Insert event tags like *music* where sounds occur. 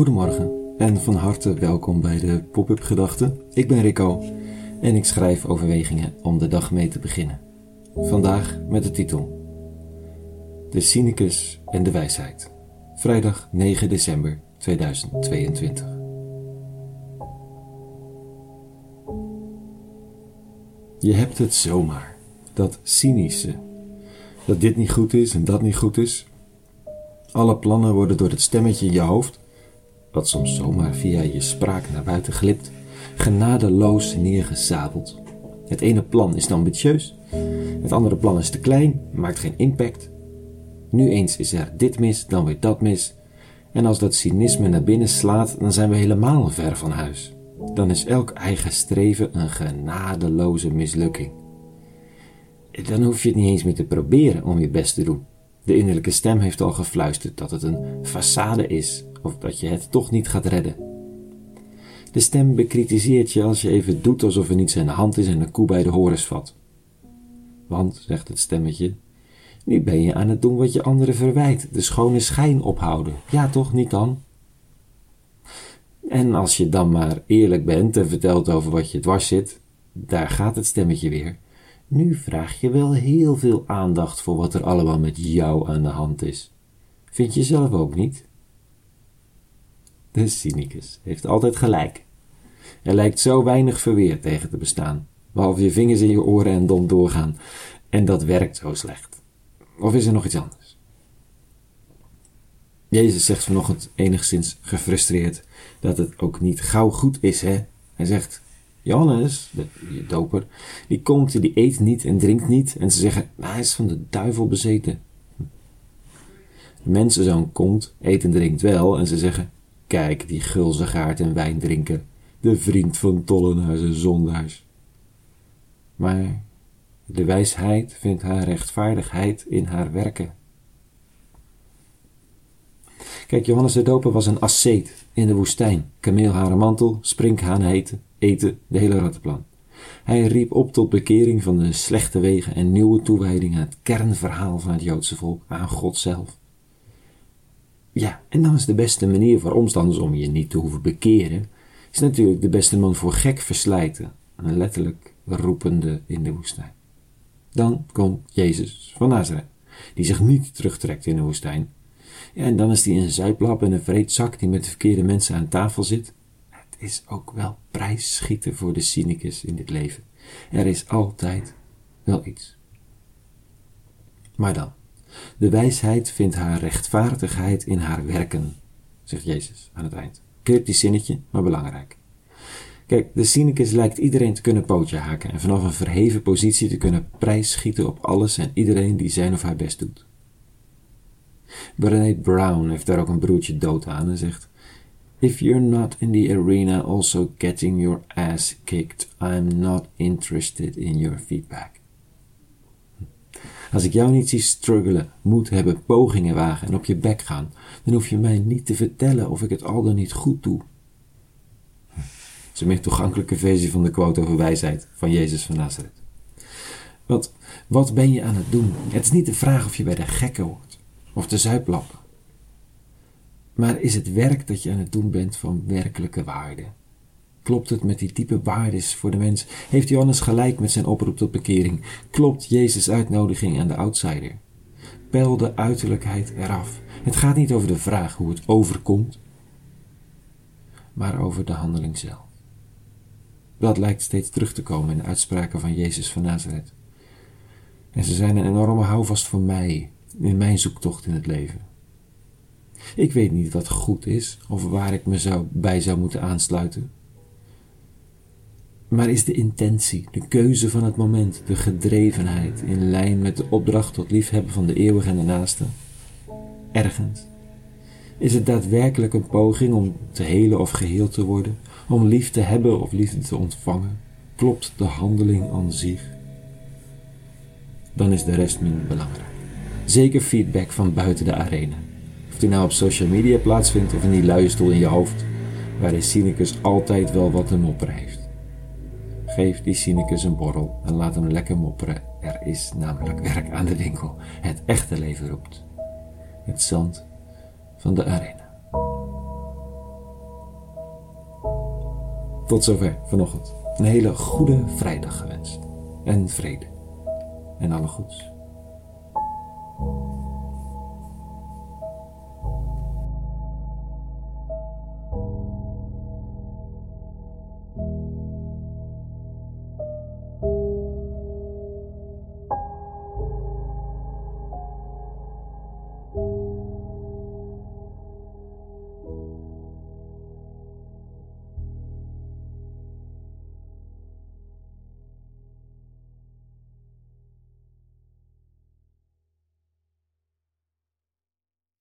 Goedemorgen en van harte welkom bij de Pop-up Gedachten. Ik ben Rico en ik schrijf overwegingen om de dag mee te beginnen. Vandaag met de titel De Cynicus en de Wijsheid. Vrijdag 9 december 2022. Je hebt het zomaar, dat cynische, dat dit niet goed is en dat niet goed is. Alle plannen worden door het stemmetje in je hoofd wat soms zomaar via je spraak naar buiten glipt, genadeloos neergezadeld. Het ene plan is ambitieus, het andere plan is te klein, maakt geen impact. Nu eens is er dit mis, dan weer dat mis. En als dat cynisme naar binnen slaat, dan zijn we helemaal ver van huis. Dan is elk eigen streven een genadeloze mislukking. Dan hoef je het niet eens meer te proberen om je best te doen. De innerlijke stem heeft al gefluisterd dat het een façade is of dat je het toch niet gaat redden. De stem bekritiseert je als je even doet alsof er niets aan de hand is en een koe bij de horens vat. Want, zegt het stemmetje, nu ben je aan het doen wat je anderen verwijt, de schone schijn ophouden. Ja toch, niet dan? En als je dan maar eerlijk bent en vertelt over wat je dwars zit, daar gaat het stemmetje weer. Nu vraag je wel heel veel aandacht voor wat er allemaal met jou aan de hand is. Vind je zelf ook niet? De cynicus heeft altijd gelijk. Er lijkt zo weinig verweer tegen te bestaan, behalve je vingers in je oren en dom doorgaan. En dat werkt zo slecht. Of is er nog iets anders? Jezus zegt vanochtend enigszins gefrustreerd dat het ook niet gauw goed is, hè? Hij zegt, Johannes, de, doper, die komt, die eet niet en drinkt niet. En ze zeggen, hij is van de duivel bezeten. De mensenzoon komt, eet en drinkt wel. En ze zeggen, Kijk, die gulzigaard en wijn drinken, de vriend van tollenaars en zondaars. Maar de wijsheid vindt haar rechtvaardigheid in haar werken. Kijk, Johannes de Doper was een asceet in de woestijn. Kameelharen mantel, sprinkhaan heten, eten, de hele rattenplan. Hij riep op tot bekering van de slechte wegen en nieuwe toewijding het kernverhaal van het Joodse volk, aan God zelf. Ja, en dan is de beste manier voor omstanders om je niet te hoeven bekeren, is natuurlijk de beste man voor gek verslijten, een letterlijk roepende in de woestijn. Dan komt Jezus van Nazareth, die zich niet terugtrekt in de woestijn. En dan is hij een zuiplap en een vreedzak die met de verkeerde mensen aan tafel zit. Het is ook wel prijsschieten voor de cynicus in dit leven. Er is altijd wel iets. Maar dan, de wijsheid vindt haar rechtvaardigheid in haar werken, zegt Jezus aan het eind. Cryptisch zinnetje, maar belangrijk. Kijk, de cynicus lijkt iedereen te kunnen pootje haken en vanaf een verheven positie te kunnen prijsschieten op alles en iedereen die zijn of haar best doet. Brené Brown heeft daar ook een broertje dood aan en zegt: If you're not in the arena also getting your ass kicked, I'm not interested in your feedback. Als ik jou niet zie struggelen, moed hebben, pogingen wagen en op je bek gaan, dan hoef je mij niet te vertellen of ik het al dan niet goed doe. Dat is een meer toegankelijke versie van de quote over wijsheid van Jezus van Nazareth. Want wat ben je aan het doen? Het is niet de vraag of je bij de gekken hoort of de zuiplappen. Maar is het werk dat je aan het doen bent van werkelijke waarde? Klopt het met die diepe waardes voor de mens? Heeft Johannes gelijk met zijn oproep tot bekering? Klopt Jezus' uitnodiging aan de outsider? Peil de uiterlijkheid eraf. Het gaat niet over de vraag hoe het overkomt, maar over de handeling zelf. Dat lijkt steeds terug te komen in de uitspraken van Jezus van Nazareth. En ze zijn een enorme houvast voor mij in mijn zoektocht in het leven. Ik weet niet wat goed is of waar ik me zou, bij zou moeten aansluiten. Maar is de intentie, de keuze van het moment, de gedrevenheid in lijn met de opdracht tot liefhebben van de eeuwige en de naaste? Ergens. Is het daadwerkelijk een poging om te helen of geheel te worden, om lief te hebben of liefde te ontvangen? Klopt de handeling aan zich? Dan is de rest minder belangrijk. Zeker feedback van buiten de arena. Of die nou op social media plaatsvindt of in die luie stoel in je hoofd, waar de cynicus altijd wel wat mopperen heeft. Geef die cynicus een borrel en laat hem lekker mopperen. Er is namelijk *laughs* werk aan de winkel. Het echte leven roept. Het zand van de arena. Tot zover vanochtend. Een hele goede vrijdag gewenst. En vrede. En alle goeds.